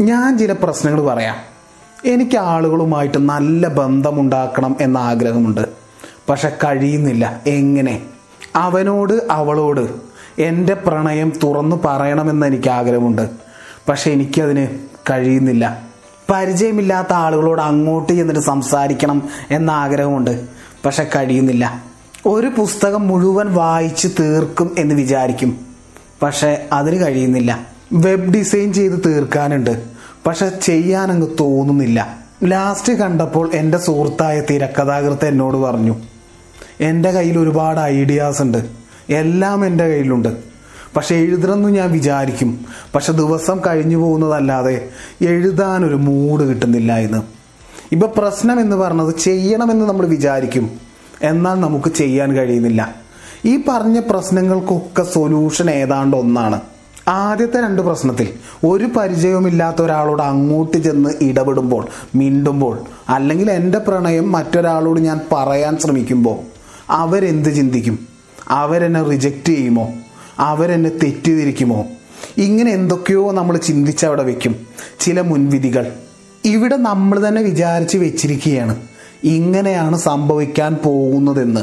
ഞാൻ ചില പ്രശ്നങ്ങൾ പറയാം. എനിക്ക് ആളുകളുമായിട്ട് നല്ല ബന്ധമുണ്ടാക്കണം എന്ന ആഗ്രഹമുണ്ട്. പക്ഷെ കഴിയുന്നില്ല. എങ്ങനെ? അവനോട് അവളോട് എന്റെ പ്രണയം തുറന്നു പറയണമെന്ന് എനിക്ക് ആഗ്രഹമുണ്ട്. പക്ഷെ എനിക്കതിന് കഴിയുന്നില്ല. പരിചയമില്ലാത്ത ആളുകളോട് അങ്ങോട്ട് ചെന്നിട്ട് സംസാരിക്കണം എന്ന ആഗ്രഹമുണ്ട്. പക്ഷെ കഴിയുന്നില്ല. ഒരു പുസ്തകം മുഴുവൻ വായിച്ച് തീർക്കും എന്ന് വിചാരിക്കും. പക്ഷെ അതിന് കഴിയുന്നില്ല. വെബ് ഡിസൈൻ ചെയ്ത് തീർക്കാനുണ്ട്. പക്ഷെ ചെയ്യാനങ്ങ് തോന്നുന്നില്ല. ലാസ്റ്റ് കണ്ടപ്പോൾ എന്റെ സുഹൃത്തായ തിരക്കഥാകൃത്ത് എന്നോട് പറഞ്ഞു എന്റെ കയ്യിൽ ഒരുപാട് ഐഡിയാസ് ഉണ്ട്. എല്ലാം എന്റെ കയ്യിലുണ്ട്. പക്ഷെ എഴുതണമെന്ന് ഞാൻ വിചാരിക്കും. പക്ഷെ ദിവസം കഴിഞ്ഞു പോകുന്നതല്ലാതെ എഴുതാനൊരു മൂഡ് കിട്ടുന്നില്ല എന്ന് ഇപ്പൊ പ്രശ്നം എന്ന് പറഞ്ഞത് ചെയ്യണമെന്ന് നമ്മൾ വിചാരിക്കും. എന്നാൽ നമുക്ക് ചെയ്യാൻ കഴിയുന്നില്ല. ഈ പറഞ്ഞ പ്രശ്നങ്ങൾക്കൊക്കെ സൊല്യൂഷൻ ഏതാണ്ട് ഒന്നാണ്. ആദ്യത്തെ രണ്ട് പ്രശ്നത്തിൽ ഒരു പരിചയവുമില്ലാത്ത ഒരാളോട് അങ്ങോട്ട് ചെന്ന് ഇടപെടുമ്പോൾ മിണ്ടുമ്പോൾ അല്ലെങ്കിൽ എന്റെ പ്രണയം മറ്റൊരാളോട് ഞാൻ പറയാൻ ശ്രമിക്കുമ്പോൾ അവരെന്ത് ചിന്തിക്കും? അവരെന്നെ റിജക്റ്റ് ചെയ്യുമോ? അവരെന്നെ തെറ്റിദ്ധരിക്കുമോ? ഇങ്ങനെ എന്തൊക്കെയോ നമ്മൾ ചിന്തിച്ച് അവിടെ വെക്കും. ചില മുൻവിധികൾ. ഇവിടെ നമ്മൾ തന്നെ വിചാരിച്ച് വെച്ചിരിക്കുകയാണ്. ഇങ്ങനെയാണ് സംഭവിക്കാൻ പോകുന്നതെന്ന്.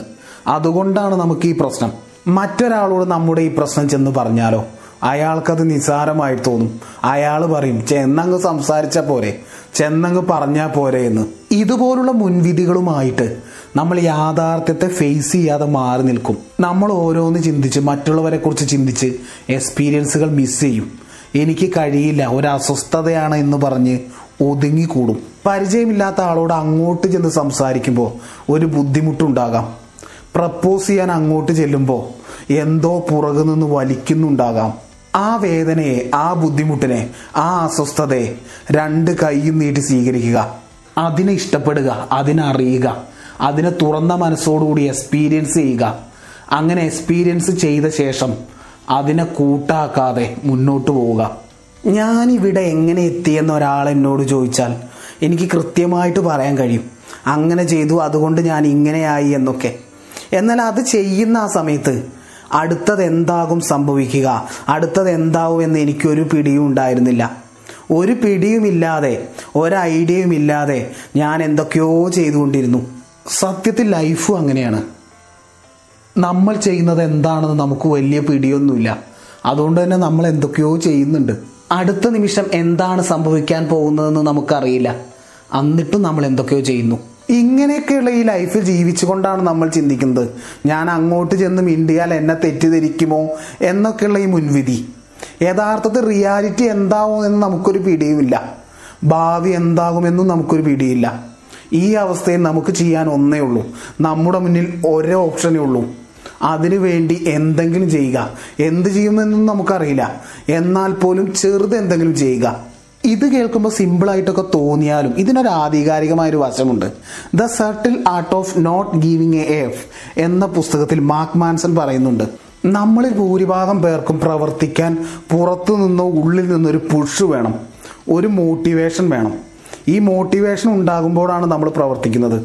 അതുകൊണ്ടാണ് നമുക്ക് ഈ പ്രശ്നം. മറ്റൊരാളോട് നമ്മുടെ ഈ പ്രശ്നം ചെന്ന് പറഞ്ഞാലോ? അയാൾക്കത് നിസാരമായി തോന്നും. അയാൾ പറയും ചെന്നങ്ങ് സംസാരിച്ച പോരെ ചെന്നങ്ങ് പറഞ്ഞാ പോരെ എന്ന്. ഇതുപോലുള്ള മുൻവിധികളുമായിട്ട് നമ്മൾ യാഥാർത്ഥ്യത്തെ ഫേസ് ചെയ്യാതെ മാറി നിൽക്കും. നമ്മൾ ഓരോന്ന് ചിന്തിച്ച് മറ്റുള്ളവരെ കുറിച്ച് ചിന്തിച്ച് എക്സ്പീരിയൻസുകൾ മിസ് ചെയ്യും. എനിക്ക് കഴിയില്ല ഒരു അസ്വസ്ഥതയാണ് എന്ന് പറഞ്ഞ് ഒതുങ്ങിക്കൂടും. പരിചയമില്ലാത്ത ആളോട് അങ്ങോട്ട് ചെന്ന് സംസാരിക്കുമ്പോൾ ഒരു ബുദ്ധിമുട്ടുണ്ടാകാം. പ്രപ്പോസ് ചെയ്യാൻ അങ്ങോട്ട് ചെല്ലുമ്പോൾ എന്തോ പുറകു നിന്ന് വലിക്കുന്നുണ്ടാകാം. ആ വേദനയെ ആ ബുദ്ധിമുട്ടിനെ ആ അസ്വസ്ഥതയെ രണ്ട് കൈയും നീട്ടി സ്വീകരിക്കുക. അതിനെ ഇഷ്ടപ്പെടുക അതിനെ അറിയുക അതിനെ തുറന്ന മനസ്സോടുകൂടി എക്സ്പീരിയൻസ് ചെയ്യുക. അങ്ങനെ എക്സ്പീരിയൻസ് ചെയ്ത ശേഷം അതിനെ കൂട്ടാക്കാതെ മുന്നോട്ട് പോവുക. ഞാനിവിടെ എങ്ങനെ എത്തിയെന്ന് ഒരാൾ എന്നോട് ചോദിച്ചാൽ എനിക്ക് കൃത്യമായിട്ട് പറയാൻ കഴിയും. അങ്ങനെ ചെയ്തു അതുകൊണ്ട് ഞാൻ ഇങ്ങനെയായി എന്നൊക്കെ. എന്നാൽ അത് ചെയ്യുന്ന ആ സമയത്ത് അടുത്തത് എന്താകും സംഭവിക്കുക? അടുത്തത് എന്താവും എന്ന് എനിക്കൊരു പിടിയും ഉണ്ടായിരുന്നില്ല. ഒരു പിടിയുമില്ലാതെ ഒരു ഒരൈഡിയയും ഇല്ലാതെ ഞാൻ എന്തൊക്കെയോ ചെയ്തുകൊണ്ടിരുന്നു. സത്യത്തിൽ ലൈഫും അങ്ങനെയാണ്. നമ്മൾ ചെയ്യുന്നത് എന്താണെന്ന് നമുക്ക് വലിയ പിടിയൊന്നുമില്ല. അതുകൊണ്ട് തന്നെ നമ്മൾ എന്തൊക്കെയോ ചെയ്യുന്നുണ്ട്. അടുത്ത നിമിഷം എന്താണ് സംഭവിക്കാൻ പോകുന്നതെന്ന് നമുക്കറിയില്ല. എന്നിട്ടും നമ്മൾ എന്തൊക്കെയോ ചെയ്യുന്നു. ഇങ്ങനെയൊക്കെയുള്ള ഈ ലൈഫ് ജീവിച്ചുകൊണ്ടാണ് നമ്മൾ ചിന്തിക്കുന്നത്. ഞാൻ അങ്ങോട്ട് ചെന്ന് മിണ്ടിയാൽ എന്നെ തെറ്റിദ്ധരിക്കുമോ എന്നൊക്കെയുള്ള ഈ മുൻവിധി. യഥാർത്ഥത്തിൽ റിയാലിറ്റി എന്താവും എന്ന് നമുക്കൊരു പിടിയുമില്ല. ഭാവി എന്താകുമെന്നും നമുക്കൊരു പിടിയില്ല. ഈ അവസ്ഥയിൽ നമുക്ക് ചെയ്യാൻ ഒന്നേ ഉള്ളൂ. നമ്മുടെ മുന്നിൽ ഒരേ ഓപ്ഷനേ ഉള്ളൂ. അതിനു വേണ്ടി എന്തെങ്കിലും ചെയ്യുക. എന്ത് ചെയ്യുമെന്നും നമുക്കറിയില്ല. എന്നാൽ പോലും ചെറുത് എന്തെങ്കിലും ചെയ്യുക. ഇത് കേൾക്കുമ്പോൾ സിമ്പിളായിട്ടൊക്കെ തോന്നിയാലും ഇതിനൊരു ആധികാരികമായ ഒരു വശമുണ്ട്. The subtle art of not giving a F എന്ന പുസ്തകത്തിൽ മാർക്ക് മാൻസൺ പറയുന്നുണ്ട് നമ്മളിൽ ഭൂരിഭാഗം പേർക്കും പ്രവർത്തിക്കാൻ പുറത്തു നിന്നോ ഉള്ളിൽ നിന്നൊരു പുഷ് വേണം ഒരു മോട്ടിവേഷൻ വേണം. ഈ മോട്ടിവേഷൻ ഉണ്ടാകുമ്പോഴാണ് നമ്മൾ പ്രവർത്തിക്കുന്നത്.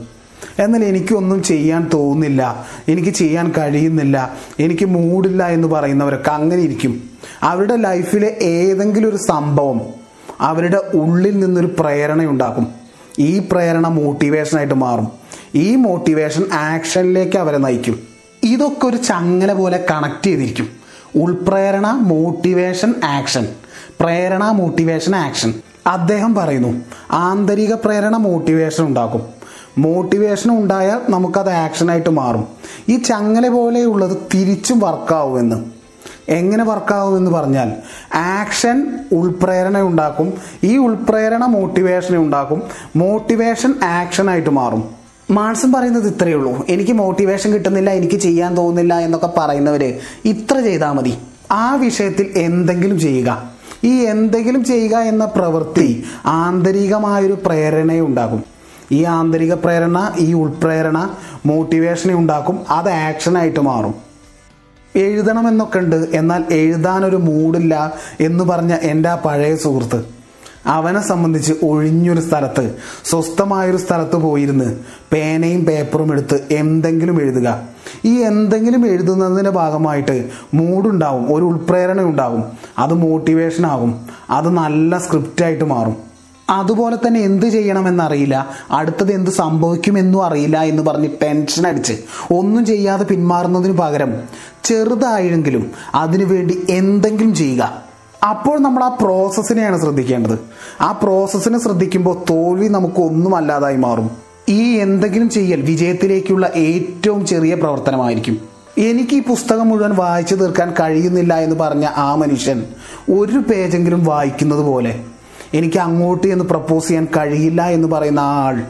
എന്നാൽ എനിക്കൊന്നും ചെയ്യാൻ തോന്നുന്നില്ല എനിക്ക് ചെയ്യാൻ കഴിയുന്നില്ല എനിക്ക് മൂടില്ല എന്ന് പറയുന്നവരൊക്കെ അങ്ങനെ ഇരിക്കും. അവരുടെ ലൈഫിലെ ഏതെങ്കിലും ഒരു സംഭവം അവരുടെ ഉള്ളിൽ നിന്നൊരു പ്രേരണയുണ്ടാക്കും. ഈ പ്രേരണ മോട്ടിവേഷനായിട്ട് മാറും. ഈ മോട്ടിവേഷൻ ആക്ഷനിലേക്ക് അവരെ നയിക്കും. ഇതൊക്കെ ഒരു ചങ്ങല പോലെ കണക്ട് ചെയ്തിരിക്കും. ഉൾപ്രേരണ മോട്ടിവേഷൻ ആക്ഷൻ പ്രേരണ മോട്ടിവേഷൻ ആക്ഷൻ അദ്ദേഹം പറയുന്നു ആന്തരിക പ്രേരണ മോട്ടിവേഷൻ ഉണ്ടാക്കും. മോട്ടിവേഷൻ ഉണ്ടായാൽ നമുക്കത് ആക്ഷനായിട്ട് മാറും. ഈ ചങ്ങല പോലെയുള്ളത് തിരിച്ചും വർക്കാവുമെന്ന് എങ്ങനെ വർക്കാവും എന്ന് പറഞ്ഞാൽ ആക്ഷൻ ഉൾപ്രേരണ ഉണ്ടാക്കും. ഈ ഉൾപ്രേരണ മോട്ടിവേഷൻ ഉണ്ടാക്കും. മോട്ടിവേഷൻ ആക്ഷനായിട്ട് മാറും. മാൺസും പറയുന്നത് ഇത്രയേ ഉള്ളൂ. എനിക്ക് മോട്ടിവേഷൻ കിട്ടുന്നില്ല എനിക്ക് ചെയ്യാൻ തോന്നുന്നില്ല എന്നൊക്കെ പറയുന്നവർ ഇത്ര ചെയ്താൽ മതി. ആ വിഷയത്തിൽ എന്തെങ്കിലും ചെയ്യുക. ഈ എന്തെങ്കിലും ചെയ്യുക എന്ന പ്രവൃത്തി ആന്തരികമായൊരു പ്രേരണയെ ഉണ്ടാകും ഈ ആന്തരിക പ്രേരണ ഈ ഉൾപ്രേരണ മോട്ടിവേഷനെ ഉണ്ടാക്കും. അത് ആക്ഷനായിട്ട് മാറും. എഴുതണമെന്നൊക്കെ ഉണ്ട്. എന്നാൽ എഴുതാനൊരു മൂടില്ല എന്ന് പറഞ്ഞ എന്റെ ആ പഴയ സുഹൃത്ത് അവനെ സംബന്ധിച്ച് ഒഴിഞ്ഞൊരു സ്ഥലത്ത് സ്വസ്ഥമായൊരു സ്ഥലത്ത് പോയിരുന്ന് പേനയും പേപ്പറും എടുത്ത് എന്തെങ്കിലും എഴുതുക. ഈ എന്തെങ്കിലും എഴുതുന്നതിന്റെ ഭാഗമായിട്ട് മൂടുണ്ടാവും ഒരു ഉൾപ്രേരണ ഉണ്ടാവും അത് മോട്ടിവേഷൻ ആകും. അത് നല്ല സ്ക്രിപ്റ്റായിട്ട് മാറും. അതുപോലെ തന്നെ എന്ത് ചെയ്യണമെന്നറിയില്ല. അടുത്തത് എന്ത് സംഭവിക്കുമെന്നും അറിയില്ല എന്ന് പറഞ്ഞ് ടെൻഷൻ അടിച്ച്. ഒന്നും ചെയ്യാതെ പിന്മാറുന്നതിന് പകരം ചെറുതായെങ്കിലും അതിനുവേണ്ടി എന്തെങ്കിലും ചെയ്യുക. അപ്പോൾ നമ്മൾ ആ പ്രോസസ്സിനെയാണ് ശ്രദ്ധിക്കേണ്ടത്. ആ പ്രോസസ്സിനെ ശ്രദ്ധിക്കുമ്പോൾ തോൽവി നമുക്ക് ഒന്നും അല്ലാതായി മാറും. ഈ എന്തെങ്കിലും ചെയ്യൽ വിജയത്തിലേക്കുള്ള ഏറ്റവും ചെറിയ പ്രവർത്തനമായിരിക്കും. എനിക്ക് ഈ പുസ്തകം മുഴുവൻ വായിച്ചു തീർക്കാൻ കഴിയുന്നില്ല എന്ന് പറഞ്ഞ ആ മനുഷ്യൻ ഒരു പേജെങ്കിലും വായിക്കുന്നത് പോലെ എനിക്ക് അങ്ങോട്ട് എന്ന് പ്രപ്പോസ് ചെയ്യാൻ കഴിയില്ല എന്ന് പറയുന്ന ആൾ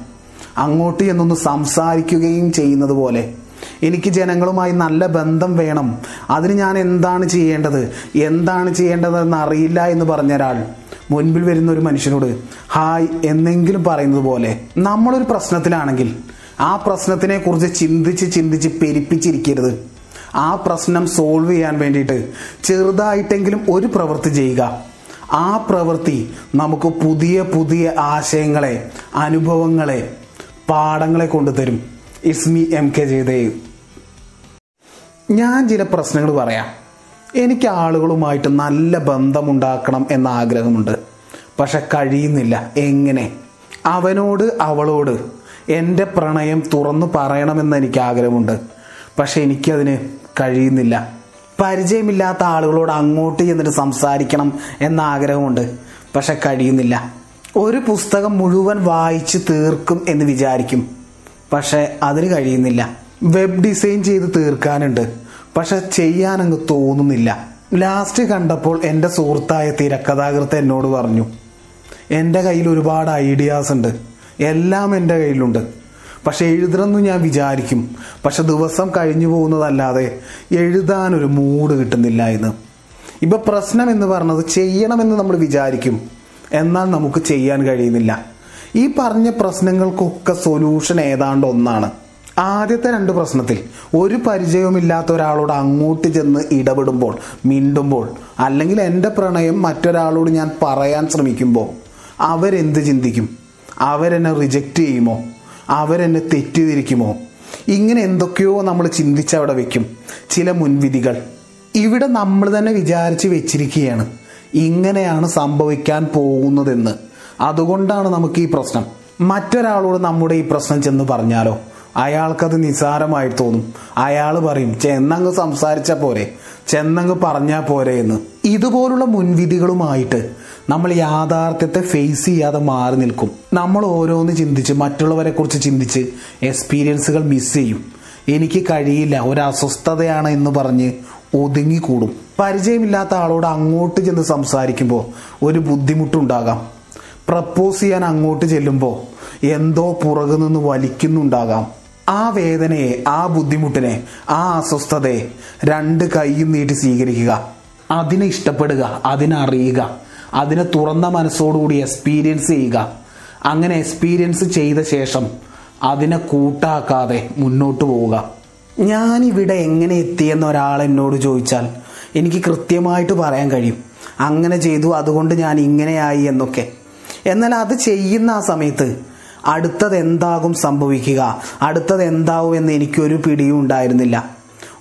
അങ്ങോട്ട് എന്നൊന്ന് സംസാരിക്കുകയും ചെയ്യുന്നത് പോലെ എനിക്ക് ജനങ്ങളുമായി നല്ല ബന്ധം വേണം. അതിന് ഞാൻ എന്താണ് ചെയ്യേണ്ടത്? എന്താണ് ചെയ്യേണ്ടതെന്ന് അറിയില്ല എന്ന് പറഞ്ഞ ഒരാൾ മുൻപിൽ വരുന്ന ഒരു മനുഷ്യനോട് ഹായ് എന്നെങ്കിലും പറയുന്നത് പോലെ നമ്മളൊരു പ്രശ്നത്തിലാണെങ്കിൽ ആ പ്രശ്നത്തിനെ കുറിച്ച് ചിന്തിച്ച് ചിന്തിച്ച് പെരിപ്പിച്ചിരിക്കരുത്. ആ പ്രശ്നം സോൾവ് ചെയ്യാൻ വേണ്ടിയിട്ട് ചെറുതായിട്ടെങ്കിലും ഒരു പ്രവൃത്തി ചെയ്യുക. ആ പ്രവൃത്തി നമുക്ക് പുതിയ പുതിയ ആശയങ്ങളെ അനുഭവങ്ങളെ പാഠങ്ങളെ കൊണ്ടുതരും. It's me M K Jayadev. ഞാൻ ചില പ്രശ്നങ്ങൾ പറയാം. എനിക്ക് ആളുകളുമായിട്ട് നല്ല ബന്ധമുണ്ടാക്കണം എന്ന ആഗ്രഹമുണ്ട്. പക്ഷെ കഴിയുന്നില്ല. എങ്ങനെ? അവനോട് അവളോട് എന്റെ പ്രണയം തുറന്നു പറയണമെന്ന് എനിക്ക് ആഗ്രഹമുണ്ട്. പക്ഷെ എനിക്കതിന് കഴിയുന്നില്ല. പരിചയമില്ലാത്ത ആളുകളോട് അങ്ങോട്ട് ചെന്നിട്ട് സംസാരിക്കണം എന്ന ആഗ്രഹമുണ്ട്. പക്ഷെ കഴിയുന്നില്ല. ഒരു പുസ്തകം മുഴുവൻ വായിച്ച് തീർക്കും എന്ന് വിചാരിക്കും. പക്ഷെ അതിന് കഴിയുന്നില്ല. വെബ് ഡിസൈൻ ചെയ്ത് തീർക്കാനുണ്ട്. പക്ഷെ ചെയ്യാനങ്ങ് തോന്നുന്നില്ല. ലാസ്റ്റ് കണ്ടപ്പോൾ എന്റെ സുഹൃത്തായ തിരക്കഥാകൃത്ത് എന്നോട് പറഞ്ഞു എന്റെ കയ്യിൽ ഒരുപാട് ഐഡിയാസ് ഉണ്ട്. എല്ലാം എന്റെ കയ്യിലുണ്ട്. പക്ഷെ എഴുതണമെന്ന് ഞാൻ വിചാരിക്കും. പക്ഷെ ദിവസം കഴിഞ്ഞു പോകുന്നതല്ലാതെ എഴുതാനൊരു മൂഡ് കിട്ടുന്നില്ല എന്ന്. ഇപ്പൊ പ്രശ്നം എന്ന് പറഞ്ഞത് ചെയ്യണമെന്ന് നമ്മൾ വിചാരിക്കും. എന്നാൽ നമുക്ക് ചെയ്യാൻ കഴിയുന്നില്ല. ഈ പറഞ്ഞ പ്രശ്നങ്ങൾക്കൊക്കെ സൊല്യൂഷൻ ഏതാണ്ട് ഒന്നാണ്. ആദ്യത്തെ രണ്ട് പ്രശ്നത്തിൽ ഒരു പരിചയവുമില്ലാത്ത ഒരാളോട് അങ്ങോട്ട് ചെന്ന് ഇടപെടുമ്പോൾ മിണ്ടുമ്പോൾ അല്ലെങ്കിൽ എന്റെ പ്രണയം മറ്റൊരാളോട് ഞാൻ പറയാൻ ശ്രമിക്കുമ്പോൾ അവരെന്ത് ചിന്തിക്കും? അവരെന്നെ റിജക്റ്റ് ചെയ്യുമോ? അവരെന്നെ തെറ്റിദ്ധരിക്കുമോ? ഇങ്ങനെ എന്തൊക്കെയോ നമ്മൾ ചിന്തിച്ച് അവിടെ വെക്കും. ചില മുൻവിധികൾ. ഇവിടെ നമ്മൾ തന്നെ വിചാരിച്ച് വെച്ചിരിക്കുകയാണ്. ഇങ്ങനെയാണ് സംഭവിക്കാൻ പോകുന്നതെന്ന്. അതുകൊണ്ടാണ് നമുക്ക് ഈ പ്രശ്നം. മറ്റൊരാളോട് നമ്മുടെ ഈ പ്രശ്നം ചെന്ന് പറഞ്ഞാലോ? അയാൾക്കത് നിസാരമായി തോന്നും. അയാൾ പറയും ചെന്നങ്ങ് സംസാരിച്ച പോരെ. ചെന്നങ്ങ് പറഞ്ഞാൽ പോരെ എന്ന്. ഇതുപോലുള്ള മുൻവിധികളുമായിട്ട് നമ്മൾ യാഥാർത്ഥ്യത്തെ ഫേസ് ചെയ്യാതെ മാറി നിൽക്കും. നമ്മൾ ഓരോന്ന് ചിന്തിച്ച് മറ്റുള്ളവരെ കുറിച്ച് ചിന്തിച്ച് എക്സ്പീരിയൻസുകൾ മിസ് ചെയ്യും. എനിക്ക് കഴിയില്ല ഒരു അസ്വസ്ഥതയാണ് എന്ന് പറഞ്ഞ് ഒതുങ്ങിക്കൂടും. പരിചയമില്ലാത്ത ആളോട് അങ്ങോട്ട് ചെന്ന് സംസാരിക്കുമ്പോൾ ഒരു ബുദ്ധിമുട്ടുണ്ടാകാം. പ്രപ്പോസ് ചെയ്യാൻ അങ്ങോട്ട് ചെല്ലുമ്പോൾ എന്തോ പുറകു നിന്ന് വലിക്കുന്നുണ്ടാകാം. ആ വേദനയെ ആ ബുദ്ധിമുട്ടിനെ ആ അസ്വസ്ഥതയെ രണ്ട് കൈയും നീട്ടി സ്വീകരിക്കുക. അതിനെ ഇഷ്ടപ്പെടുക അതിനറിയുക അതിനെ തുറന്ന മനസ്സോടുകൂടി എക്സ്പീരിയൻസ് ചെയ്യുക. അങ്ങനെ എക്സ്പീരിയൻസ് ചെയ്ത ശേഷം അതിനെ കൂട്ടാക്കാതെ മുന്നോട്ട് പോവുക. ഞാനിവിടെ എങ്ങനെ എത്തിയെന്ന് ഒരാൾ എന്നോട് ചോദിച്ചാൽ എനിക്ക് കൃത്യമായിട്ട് പറയാൻ കഴിയും. അങ്ങനെ ചെയ്തു അതുകൊണ്ട് ഞാൻ ഇങ്ങനെയായി എന്നൊക്കെ. എന്നാൽ അത് ചെയ്യുന്ന ആ സമയത്ത് അടുത്തത് എന്താകും സംഭവിക്കുക അടുത്തത് എന്താവും എന്ന് എനിക്കൊരു പിടിയും ഉണ്ടായിരുന്നില്ല.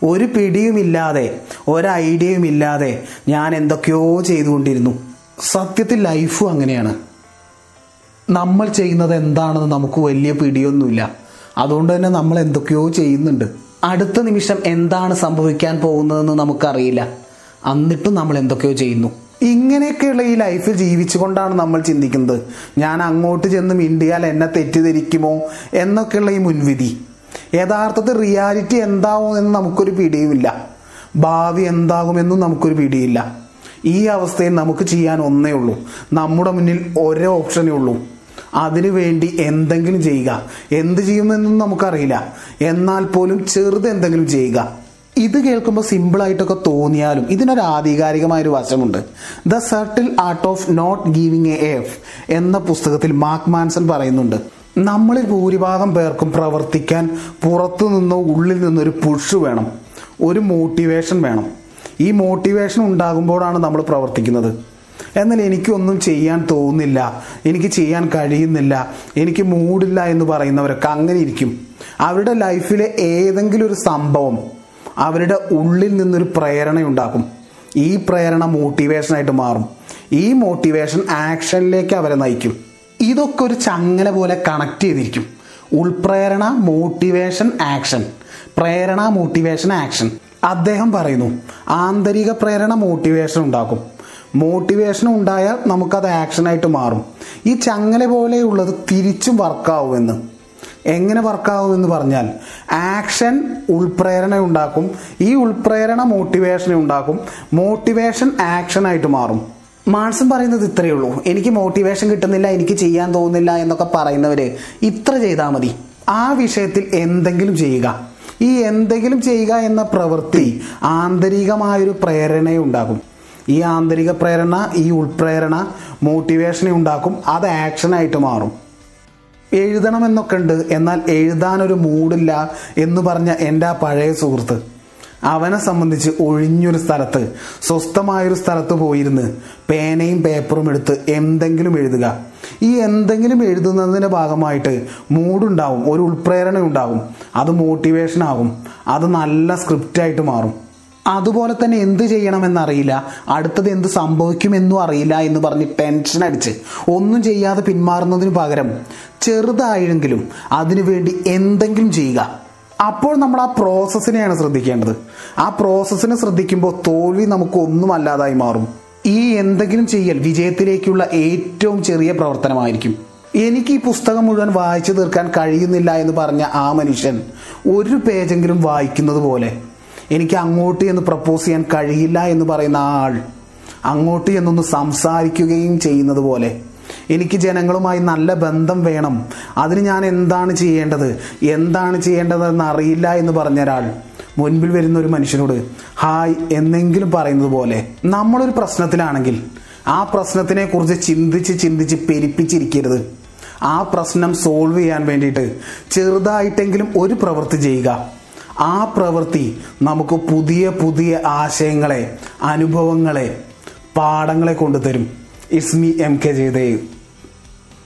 ഒരു പിടിയുമില്ലാതെ ഒരു ഐഡിയയുമില്ലാതെ ഞാൻ എന്തൊക്കെയോ ചെയ്തുകൊണ്ടിരുന്നു. സത്യത്തിൽ ലൈഫും അങ്ങനെയാണ്. നമ്മൾ ചെയ്യുന്നത് എന്താണെന്ന് നമുക്ക് വലിയ പിടിയൊന്നുമില്ല. അതുകൊണ്ട് തന്നെ നമ്മൾ എന്തൊക്കെയോ ചെയ്യുന്നുണ്ട്. അടുത്ത നിമിഷം എന്താണ് സംഭവിക്കാൻ പോകുന്നതെന്ന് നമുക്കറിയില്ല. എന്നിട്ടും നമ്മൾ എന്തൊക്കെയോ ചെയ്യുന്നു. ഇങ്ങനെയൊക്കെയുള്ള ഈ ലൈഫിൽ ജീവിച്ചുകൊണ്ടാണ് നമ്മൾ ചിന്തിക്കുന്നത്. ഞാൻ അങ്ങോട്ട് ചെന്ന് മിണ്ടിയാൽ എന്നെ തെറ്റിദ്ധരിക്കുമോ എന്നൊക്കെയുള്ള ഈ മുൻവിധി. യഥാർത്ഥത്തിൽ റിയാലിറ്റി എന്താവും എന്ന് നമുക്കൊരു പിടിയുമില്ല. ഭാവി എന്താകുമെന്നും നമുക്കൊരു പിടിയില്ല. ഈ അവസ്ഥയിൽ നമുക്ക് ചെയ്യാൻ ഒന്നേ ഉള്ളൂ. നമ്മുടെ മുന്നിൽ ഒരേ ഓപ്ഷനേ ഉള്ളൂ. അതിനു വേണ്ടി എന്തെങ്കിലും ചെയ്യുക. എന്ത് ചെയ്യുമെന്നൊന്നും നമുക്കറിയില്ല. എന്നാൽ പോലും ചെറുത് എന്തെങ്കിലും ചെയ്യുക. ഇത് കേൾക്കുമ്പോൾ സിമ്പിളായിട്ടൊക്കെ തോന്നിയാലും ഇതിനൊരു ആധികാരികമായൊരു വശമുണ്ട്. The subtle art of not giving a F എന്ന പുസ്തകത്തിൽ മാക് മാൻസൺ പറയുന്നുണ്ട്. നമ്മളിൽ ഭൂരിഭാഗം പേർക്കും പ്രവർത്തിക്കാൻ പുറത്തു നിന്നോ ഉള്ളിൽ നിന്നൊരു പുഷ് വേണം. ഒരു മോട്ടിവേഷൻ വേണം. ഈ മോട്ടിവേഷൻ ഉണ്ടാകുമ്പോഴാണ് നമ്മൾ പ്രവർത്തിക്കുന്നത്. എന്നാൽ എനിക്കൊന്നും ചെയ്യാൻ തോന്നുന്നില്ല. എനിക്ക് ചെയ്യാൻ കഴിയുന്നില്ല. എനിക്ക് മൂടില്ല എന്ന് പറയുന്നവരൊക്കെ അങ്ങനെ ഇരിക്കും. അവരുടെ ലൈഫിലെ ഏതെങ്കിലും ഒരു സംഭവം അവരുടെ ഉള്ളിൽ നിന്നൊരു പ്രേരണയുണ്ടാക്കും ഈ പ്രേരണ മോട്ടിവേഷനായിട്ട് മാറും. ഈ മോട്ടിവേഷൻ ആക്ഷനിലേക്ക് അവരെ നയിക്കും. ഇതൊക്കെ ഒരു ചങ്ങല പോലെ കണക്ട് ചെയ്തിരിക്കും. ഉൾപ്രേരണ മോട്ടിവേഷൻ ആക്ഷൻ പ്രേരണ മോട്ടിവേഷൻ ആക്ഷൻ അദ്ദേഹം പറയുന്നു ആന്തരിക പ്രേരണ മോട്ടിവേഷൻ ഉണ്ടാക്കും. മോട്ടിവേഷൻ ഉണ്ടായാൽ നമുക്കത് ആക്ഷനായിട്ട് മാറും. ഈ ചങ്ങല പോലെയുള്ളത് തിരിച്ചും വർക്കാവുമെന്ന് എങ്ങനെ വർക്കാവുമെന്ന് പറഞ്ഞാൽ ആക്ഷൻ ഉൾപ്രേരണ ഉണ്ടാക്കും. ഈ ഉൾപ്രേരണ മോട്ടിവേഷൻ ഉണ്ടാക്കും. മോട്ടിവേഷൻ ആക്ഷനായിട്ട് മാറും. മാൺസം പറയുന്നത് ഇത്രയേ ഉള്ളൂ. എനിക്ക് മോട്ടിവേഷൻ കിട്ടുന്നില്ല എനിക്ക് ചെയ്യാൻ തോന്നുന്നില്ല എന്നൊക്കെ പറയുന്നവര് ഇത്ര ചെയ്താൽ മതി. ആ വിഷയത്തിൽ എന്തെങ്കിലും ചെയ്യുക. ഈ എന്തെങ്കിലും ചെയ്യുക എന്ന പ്രവൃത്തി ആന്തരികമായൊരു പ്രേരണയുണ്ടാകും ഈ ആന്തരിക പ്രേരണ ഈ ഉൾപ്രേരണ മോട്ടിവേഷനെ ഉണ്ടാക്കും. അത് ആക്ഷനായിട്ട് മാറും. എഴുതണമെന്നൊക്കെ ഉണ്ട്. എന്നാൽ എഴുതാനൊരു മൂഡില്ല എന്ന് പറഞ്ഞ എന്റെ ആ പഴയ സുഹൃത്ത് അവനെ സംബന്ധിച്ച് ഒഴിഞ്ഞൊരു സ്ഥലത്ത് സ്വസ്ഥമായൊരു സ്ഥലത്ത് പോയിരുന്ന് പേനയും പേപ്പറും എടുത്ത് എന്തെങ്കിലും എഴുതുക. ഈ എന്തെങ്കിലും എഴുതുന്നതിന്റെ ഭാഗമായിട്ട് മൂഡുണ്ടാവും ഒരു ഉൾപ്രേരണ ഉണ്ടാവും അത് മോട്ടിവേഷൻ ആകും. അത് നല്ല സ്ക്രിപ്റ്റായിട്ട് മാറും. അതുപോലെ തന്നെ എന്ത് ചെയ്യണമെന്നറിയില്ല. അടുത്തത് എന്ത് സംഭവിക്കുമെന്നും അറിയില്ല എന്ന് പറഞ്ഞ് ടെൻഷൻ അടിച്ച് ഒന്നും ചെയ്യാതെ പിന്മാറുന്നതിന് പകരം ചെറുതായെങ്കിലും അതിനുവേണ്ടി എന്തെങ്കിലും ചെയ്യുക. അപ്പോൾ നമ്മൾ ആ പ്രോസസ്സിനെയാണ് ശ്രദ്ധിക്കേണ്ടത്. ആ പ്രോസസ്സിനെ ശ്രദ്ധിക്കുമ്പോൾ തോൽവി നമുക്ക് ഒന്നും അല്ലാതായി മാറും. ഈ എന്തെങ്കിലും ചെയ്യൽ വിജയത്തിലേക്കുള്ള ഏറ്റവും ചെറിയ പ്രവർത്തനമായിരിക്കും. എനിക്ക് ഈ പുസ്തകം മുഴുവൻ വായിച്ചു തീർക്കാൻ കഴിയുന്നില്ല എന്ന് പറഞ്ഞ ആ മനുഷ്യൻ ഒരു പേജെങ്കിലും വായിക്കുന്നത് പോലെ എനിക്ക് അങ്ങോട്ട് എന്ന് പ്രപ്പോസ് ചെയ്യാൻ കഴിയില്ല എന്ന് പറയുന്ന ആൾ അങ്ങോട്ട് എന്നൊന്ന് സംസാരിക്കുകയും ചെയ്യുന്നത് പോലെ എനിക്ക് ജനങ്ങളുമായി നല്ല ബന്ധം വേണം. അതിന് ഞാൻ എന്താണ് ചെയ്യേണ്ടത്? എന്താണ് ചെയ്യേണ്ടതെന്ന് അറിയില്ല എന്ന് പറഞ്ഞ ഒരാൾ മുൻപിൽ വരുന്ന ഒരു മനുഷ്യനോട് ഹായ് എന്നെങ്കിലും പറയുന്നത് പോലെ നമ്മളൊരു പ്രശ്നത്തിലാണെങ്കിൽ ആ പ്രശ്നത്തിനെ കുറിച്ച് ചിന്തിച്ച് ചിന്തിച്ച് പെരിപ്പിച്ചിരിക്കരുത്. ആ പ്രശ്നം സോൾവ് ചെയ്യാൻ വേണ്ടിയിട്ട് ചെറുതായിട്ടെങ്കിലും ഒരു പ്രവൃത്തി ചെയ്യുക. ആ പ്രവൃത്തി നമുക്ക് പുതിയ പുതിയ ആശയങ്ങളെ അനുഭവങ്ങളെ പാഠങ്ങളെ കൊണ്ടുതരും. It's me M K Jayadev